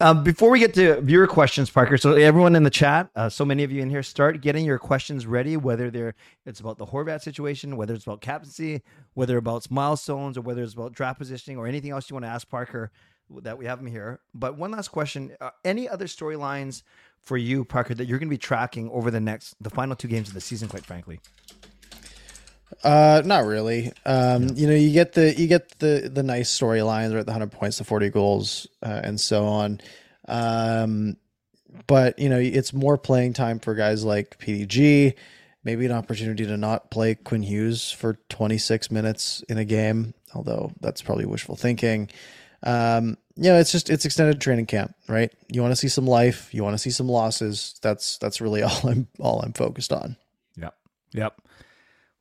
Speaker 1: Um, before we get to viewer questions, Parker, so everyone in the chat, uh, so many of you in here, start getting your questions ready. Whether they're it's about the Horvat situation, whether it's about captaincy, whether about milestones, or whether it's about draft positioning, or anything else you want to ask Parker that we have him here. But one last question: uh, Any other storylines for you, Parker, that you're going to be tracking over the next the final two games of the season? Quite frankly.
Speaker 2: Uh, not really. Um, you know, you get the you get the the nice storylines, right? The hundred points, the forty goals, uh, and so on. Um, but you know, it's more playing time for guys like PDG. Maybe an opportunity to not play Quinn Hughes for 26 minutes in a game, although that's probably wishful thinking. Um, you know, it's just it's extended training camp, right? You want to see some life, you want to see some losses. That's that's really [LAUGHS] all I'm all I'm focused on.
Speaker 1: Yep. Yep.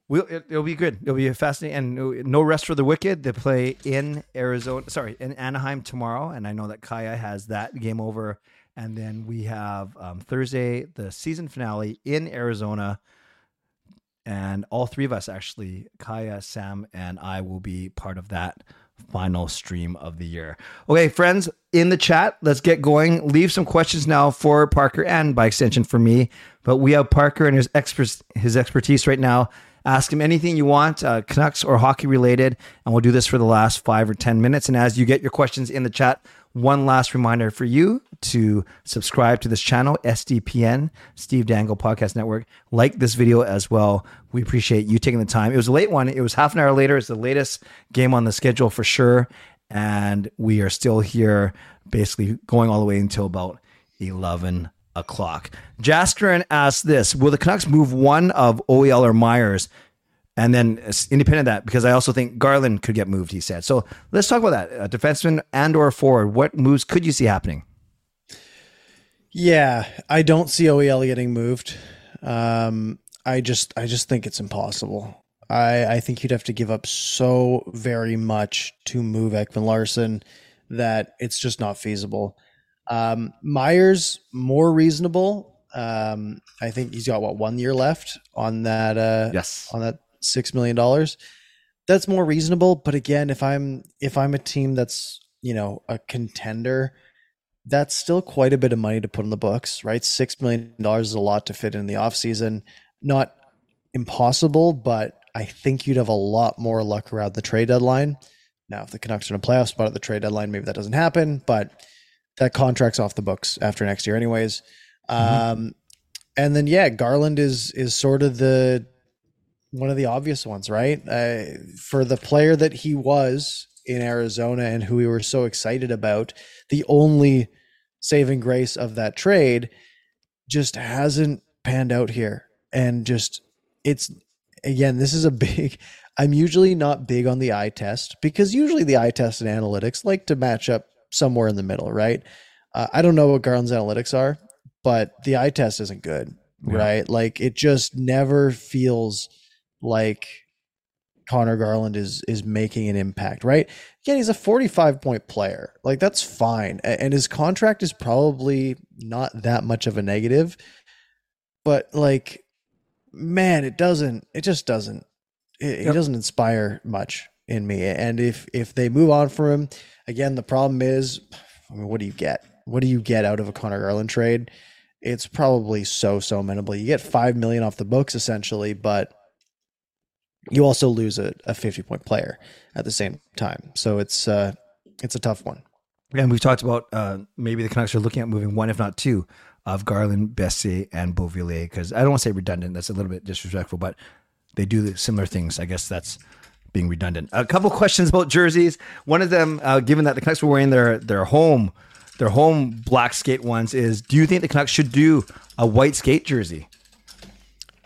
Speaker 1: We'll, it, will be good. It'll be fascinating, and no rest for the wicked. They play in Arizona, sorry, in Anaheim tomorrow, and I know that Kaja has that game over. And then we have um, Thursday the season finale in Arizona, and all three of us actually, Kaja, Sam, and I will be part of that final stream of the year. Okay, friends, in the chat, let's get going. Leave some questions now for Parker and by extension for me. But we have Parker and his expert his expertise right now Ask him anything you want, uh, Canucks or hockey related, and we'll do this for the last five or 10 minutes. And as you get your questions in the chat, one last reminder for you to subscribe to this channel, SDPN, Steve Dangle Podcast Network. Like this video as well. We appreciate you taking the time. It was a late one. It was half an hour later. It's the latest game on the schedule for sure. And we are still here basically going all the way until about 11 o'clock. Jaskrin asks this Will the Canucks move one of OEL or Myers? And then, independent of that, because I also think Garland could get moved, he said. So let's talk about that. A defenseman and or forward, what moves could you see happening?
Speaker 2: Yeah, I don't see OEL getting moved. Um, I just, I just think it's impossible. I, I think you'd have to give up so very much to move Ekman-Larsson that it's just not feasible. Um, Myers more reasonable. Um, I think he's got what one year left on that. Uh,
Speaker 1: yes,
Speaker 2: on that six million dollars. That's more reasonable. But again, if I'm if I'm a team that's you know a contender, that's still quite a bit of money to put on the books, right? Six million dollars is a lot to fit in the off season. Not impossible, but I think you'd have a lot more luck around the trade deadline. Now, if the Canucks are in a playoff spot at the trade deadline, maybe that doesn't happen. But that contract's off the books after next year, anyways. Mm-hmm. Um, and then yeah, Garland is is sort of the one of the obvious ones, right? Uh, for the player that he was in Arizona and who we were so excited about, the only saving grace of that trade just hasn't panned out here, and just it's again, this is a [LAUGHS] big. I'm usually not big on the eye test because usually the eye test and analytics like to match up somewhere in the middle, right? Uh, I don't know what Garland's analytics are, but the eye test isn't good, yeah. right? Like it just never feels like Connor Garland is is making an impact, right? Again, he's a 45 point player. Like that's fine. And his contract is probably not that much of a negative. But like man, it doesn't it just doesn't it, yep. it doesn't inspire much in me. And if if they move on from him, again, the problem is, I mean, what do you get? What do you get out of a Connor Garland trade? It's probably so so minimal. You get five million off the books essentially, but you also lose a, a 50 point player at the same time. So it's uh it's a tough one.
Speaker 1: And we've talked about uh, maybe the Canucks are looking at moving one, if not two, of Garland, Boeser, and Beauvillier. Because I don't want to say redundant; that's a little bit disrespectful, but they do similar things. I guess that's being redundant. A couple questions about jerseys. One of them, uh, given that the Canucks were wearing their their home their home black skate ones, is do you think the Canucks should do a white skate jersey?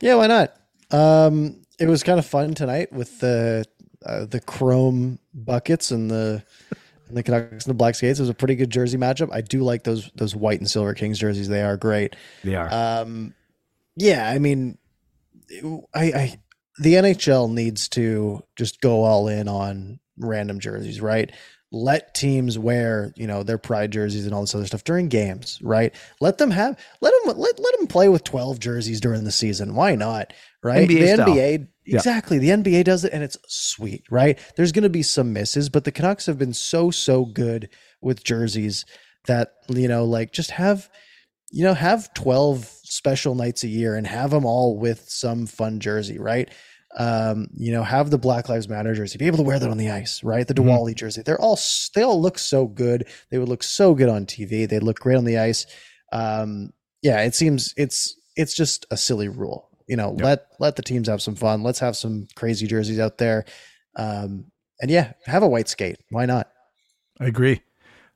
Speaker 2: Yeah, why not? Um, it was kind of fun tonight with the uh, the chrome buckets and the and the Canucks and the black skates. It was a pretty good jersey matchup. I do like those those white and silver Kings jerseys. They are great.
Speaker 1: They are.
Speaker 2: Um, yeah, I mean, I, I the NHL needs to just go all in on random jerseys, right? Let teams wear, you know, their pride jerseys and all this other stuff during games, right? Let them have let them let, let them play with 12 jerseys during the season. Why not? Right? NBA the style. NBA exactly. The NBA does it and it's sweet, right? There's going to be some misses, but the Canucks have been so so good with jerseys that you know like just have you know have 12 special nights a year and have them all with some fun jersey right um, you know, have the Black Lives Matter jersey, be able to wear that on the ice, right? The
Speaker 1: Mhm.
Speaker 2: Diwali jersey. They're all they all look so good. They would look so good on TV. They look great on the ice. Um, yeah, it seems it's it's just a silly rule. You know,
Speaker 1: Yep.
Speaker 2: let let the teams have some fun. Let's have some crazy jerseys out there. Um, and yeah, have a white skate. Why not?
Speaker 1: I agree.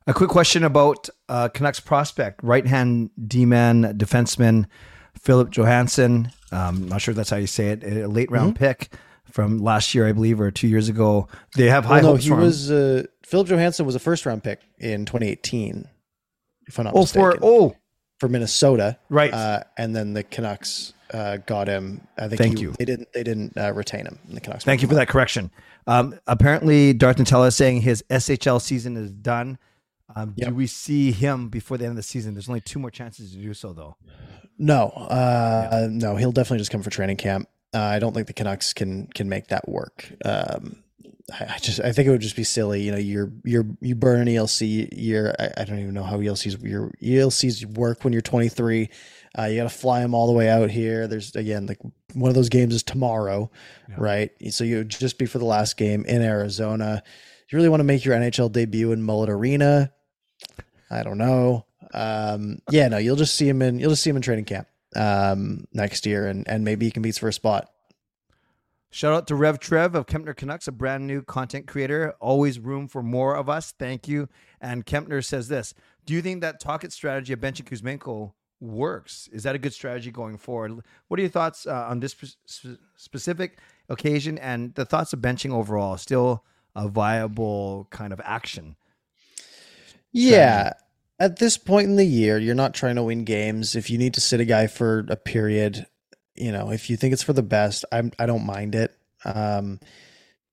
Speaker 1: A quick question about uh, Canucks prospect, right hand D man defenseman Filip Johansson. Um, I'm not sure if that's how you say it. A late round pick from last year, I believe, or two years ago. They have high
Speaker 2: Well, no,
Speaker 1: hopes
Speaker 2: he
Speaker 1: for him.
Speaker 2: was uh, Filip Johansson was a first round pick in 2018, if I'm not
Speaker 1: oh,
Speaker 2: mistaken,
Speaker 1: for oh,
Speaker 2: for Minnesota.
Speaker 1: right.
Speaker 2: uh, and then the Canucks uh, got him. I think.
Speaker 1: Thank
Speaker 2: he-
Speaker 1: you.
Speaker 2: They didn't. They didn't uh, retain him. And the Canucks.
Speaker 1: Thank you for that correction. Um, apparently, Darth Nutella is saying his SHL season is done. Um,
Speaker 2: Yep.
Speaker 1: Do we see him before the end of the season? There's only two more chances to do so, though.
Speaker 2: No, uh, no, he'll definitely just come for training camp. Uh, I don't think the Canucks can can make that work. Um, I, I just I think it would just be silly. You know, you're you're you burn an ELC year. I, I don't even know how ELCs your ELCs work when you're 23. Uh, you got to fly them all the way out here. There's again like one of those games is tomorrow,
Speaker 1: Yeah.
Speaker 2: right? So you would just be for the last game in Arizona. You really want to make your NHL debut in Mullet Arena? I don't know. Um, yeah, no, you'll just see him in you'll just see him in training camp um, next year, and and maybe he competes for a spot.
Speaker 1: Shout out to Rev Trev of Kempner Canucks, a brand new content creator. Always room for more of us. Thank you. And Kempner says this Do you think that Tocchet strategy of benching Kuzmenko works? Is that a good strategy going forward? What are your thoughts uh, on this spe- specific occasion and the thoughts of benching overall? Still a viable kind of action?
Speaker 2: Yeah. At this point in the year, you're not trying to win games. If you need to sit a guy for a period, you know, if you think it's for the best, I'm I don't mind it. Um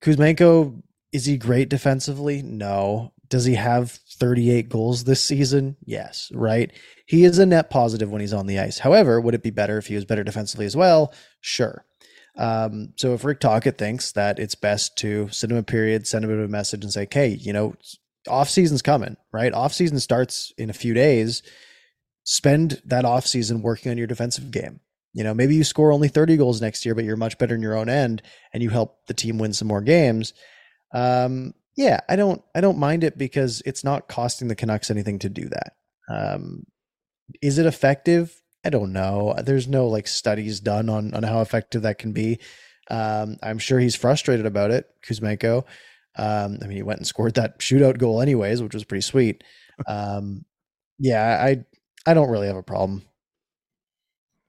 Speaker 2: Kuzmenko, is he great defensively? No. Does he have 38 goals this season? Yes, right? He is a net positive when he's on the ice. However, would it be better if he was better defensively as well? Sure. Um, so if Rick Tocchet thinks that it's best to send him a period, send him a message and say, hey, you know, off season's coming, right? Off season starts in a few days. Spend that off season working on your defensive game. You know, maybe you score only 30 goals next year, but you're much better in your own end and you help the team win some more games. Um, yeah, I don't I don't mind it because it's not costing the Canucks anything to do that. Um, is it effective? I don't know. There's no like studies done on on how effective that can be. Um, I'm sure he's frustrated about it, Kuzmenko. Um, I mean, he went and scored that shootout goal anyways, which was pretty sweet. Um, yeah, I I don't really have a problem.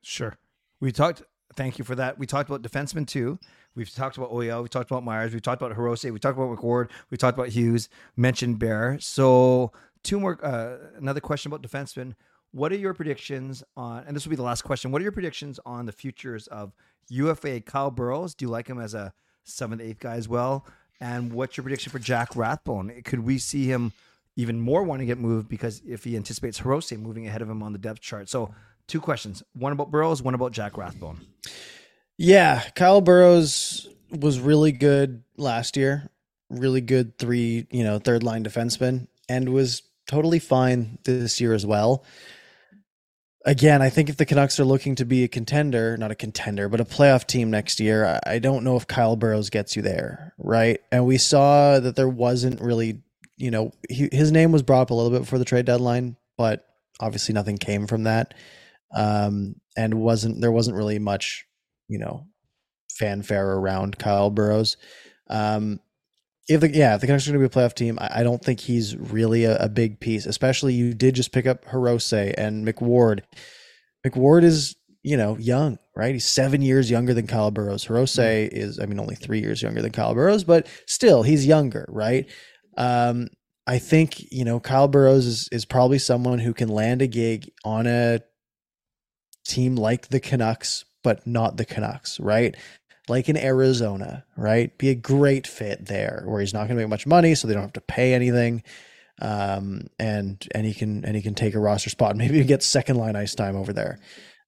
Speaker 1: Sure. We talked. Thank you for that. We talked about defensemen too. We've talked about OEL. We talked about Myers. We talked about Hirose. We talked about McWard. We talked about Hughes. Mentioned Bear. So two more. Uh, another question about defensemen. What are your predictions on? And this will be the last question. What are your predictions on the futures of UFA Kyle Burroughs? Do you like him as a seventh, eighth guy as well? And what's your prediction for Jack Rathbone? Could we see him even more want to get moved because if he anticipates Hirose moving ahead of him on the depth chart? So two questions: one about Burroughs, one about Jack Rathbone.
Speaker 2: Yeah, Kyle Burroughs was really good last year. Really good three, you know, third line defenseman, and was totally fine this year as well. Again, I think if the Canucks are looking to be a contender, not a contender, but a playoff team next year, I- don't know if Kyle Burroughs gets you there, right? And we saw that there wasn't really, you know, he, his name was brought up a little bit before the trade deadline, but obviously nothing came from that. Um, and wasn't there wasn't really much you know fanfare around Kyle Burroughs. Um, if the yeah, if the Canucks are going to be a playoff team, I, I don't think he's really a, a big piece. Especially you did just pick up Hirose and McWard. McWard is you know young, right? He's seven years younger than Kyle Burroughs. Hirose is, I mean, only three years younger than Kyle Burroughs, but still he's younger, right? Um, I think you know Kyle Burroughs is is probably someone who can land a gig on a team like the Canucks, but not the Canucks, right? Like in Arizona, right? Be a great fit there where he's not going to make much money, so they don't have to pay anything. Um, and and he can and he can take a roster spot. And maybe he gets second line ice time over there.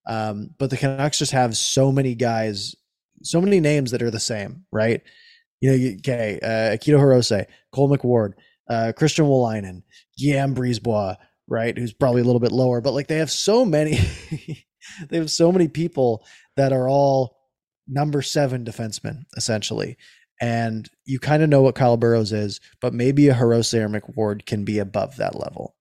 Speaker 2: Um, but the Canucks just have so many guys, so many names that are the same, right? You know, okay, uh, Akito Hirose, Cole McWard, uh, Christian Wolanin, Guillaume Brisebois, right? Who's probably a little bit lower, but like they have so many, [LAUGHS] they have so many people that are all number seven defensemen essentially. And you kind of know what Kyle Burroughs is, but maybe a Hirose or McWard can be above that level.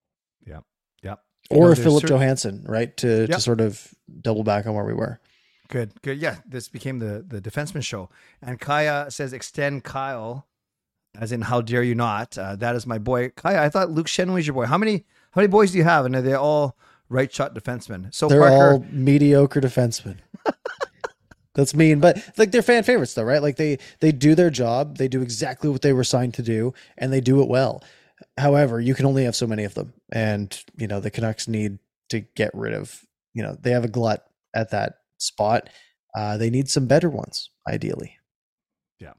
Speaker 1: Yeah. Yeah.
Speaker 2: Or Filip
Speaker 1: certain-
Speaker 2: Johansson, right? To
Speaker 1: Yep.
Speaker 2: to sort of double back on where we were.
Speaker 1: Good, good. Yeah, this became the the defenseman show. And Kaja says, "Extend Kyle," as in, "How dare you not?" Uh, that is my boy, Kaja. I thought Luke Schenn was your boy. How many how many boys do you have? And are they all right shot defensemen? So
Speaker 2: They're
Speaker 1: Parker,
Speaker 2: all mediocre defensemen. [LAUGHS] That's mean, but like they're fan favorites though, right? Like they they do their job, they do exactly what they were signed to do, and they do it well. However, you can only have so many of them, and you know the Canucks need to get rid of. You know they have a glut at that spot. Uh, they need some better ones, ideally.
Speaker 1: Yeah,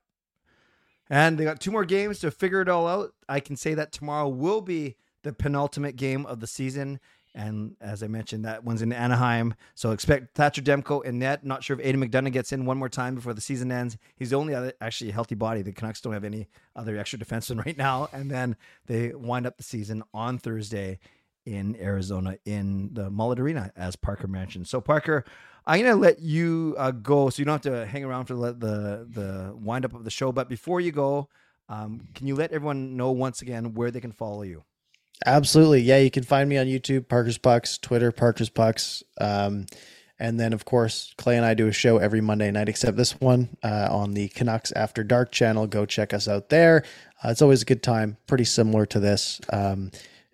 Speaker 1: and they got two more games to figure it all out. I can say that tomorrow will be the penultimate game of the season. And as I mentioned, that one's in Anaheim. So expect Thatcher Demko in net. Not sure if Aidan McDonough gets in one more time before the season ends. He's the only other actually healthy body. The Canucks don't have any other extra defensemen [LAUGHS] right now. And then they wind up the season on Thursday in Arizona in the Mullet Arena, as Parker mentioned. So Parker, I'm gonna let you uh, go, so you don't have to hang around for the the, the wind up of the show. But before you go, um, can you let everyone know once again where they can follow you?
Speaker 2: Absolutely. Yeah, you can find me on YouTube, Parker's Pucks, Twitter, Parker's Pucks. Um, and then, of course, Clay and I do a show every Monday night, except this one uh, on the Canucks After Dark channel. Go check us out there. Uh, it's always a good time, pretty similar to this. Um,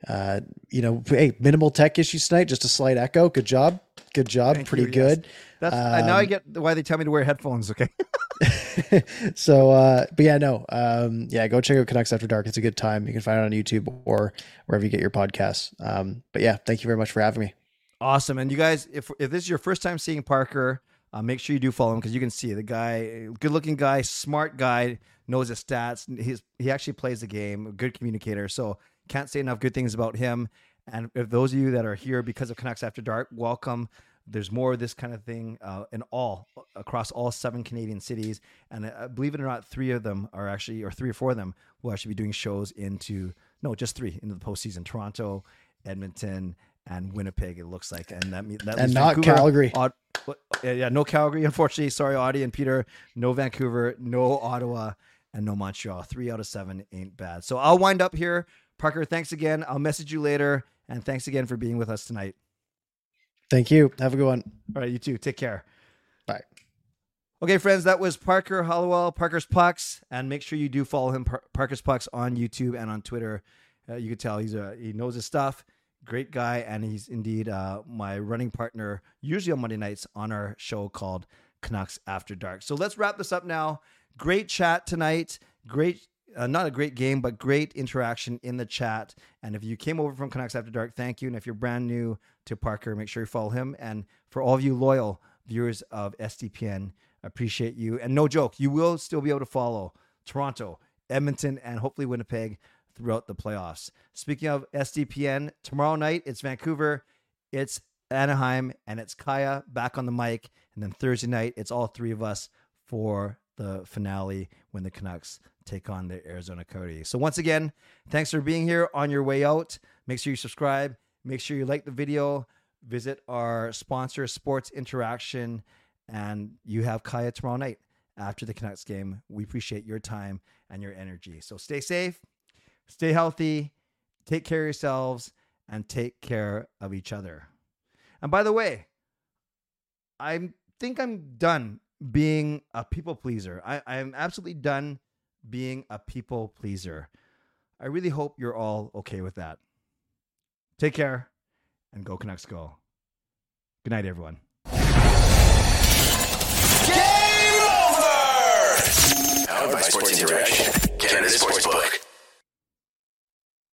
Speaker 2: uh, you know, hey, minimal tech issues tonight, just a slight echo. Good job. Good job.
Speaker 1: Thank
Speaker 2: pretty
Speaker 1: you, yes.
Speaker 2: good.
Speaker 1: That's uh, now I
Speaker 2: Um,
Speaker 1: get why they tell me to wear headphones. Okay. [LAUGHS] [LAUGHS]
Speaker 2: so uh but yeah no um yeah go check out Canucks After Dark it's a good time you can find it on YouTube or wherever you get your podcasts um but yeah thank you very much for having me
Speaker 1: Awesome. And you guys, if if this is your first time seeing Parker, uh, make sure you do follow him because you can see the guy, good looking guy, smart guy, knows his stats. He's he actually plays the game, good communicator. So can't say enough good things about him. And if those of you that are here because of Canucks After Dark, welcome. There's more of this kind of thing uh, in all across all seven Canadian cities, and uh, believe it or not, three of them are actually, or three or four of them will actually be doing shows into no, just three into the postseason: Toronto, Edmonton, and Winnipeg. It looks like, and that means that
Speaker 2: And not
Speaker 1: Vancouver
Speaker 2: Calgary.
Speaker 1: Yeah, yeah, no Calgary, unfortunately. Sorry, Audie and Peter. No Vancouver, no Ottawa, and no Montreal. Three out of seven ain't bad. So I'll wind up here. Parker, thanks again. I'll message you later, and thanks again for being with us tonight.
Speaker 2: thank you have a good one
Speaker 1: All right, you too. Take care.
Speaker 2: bye
Speaker 1: Okay, friends, that was Parker Halliwell, Parker's Pucks, and make sure you do follow him, Par- Parker's Pucks, on YouTube and on Twitter. Uh, you can tell he's a he knows his stuff. Great guy, and he's indeed uh, my running partner, usually on Monday nights on our show called Canucks After Dark. So let's wrap this up now. Great chat tonight. Great, uh, not a great game, but great interaction in the chat. And if you came over from Canucks After Dark, thank you. And if you're brand new to Parker, make sure you follow him. And for all of you loyal viewers of SDPN, appreciate you. And no joke, you will still be able to follow Toronto, Edmonton, and hopefully Winnipeg throughout the playoffs. Speaking of SDPN, tomorrow night it's Vancouver, it's Anaheim, and it's Kaja back on the mic. And then Thursday night, it's all three of us for the finale when the Canucks take on the Arizona Coyotes. So once again, thanks for being here on your way out. Make sure you subscribe. Make sure you like the video. Visit our sponsor, Sports Interaction, and you have Kaja tomorrow night after the Canucks game. We appreciate your time and your energy. So stay safe, stay healthy, take care of yourselves, and take care of each other. And by the way, I think I'm done being a people pleaser. I, I'm absolutely done being a people pleaser. I really hope you're all okay with that. Take care and go Canucks go. Good night, everyone. Game over!
Speaker 3: Powered by Sports Interaction.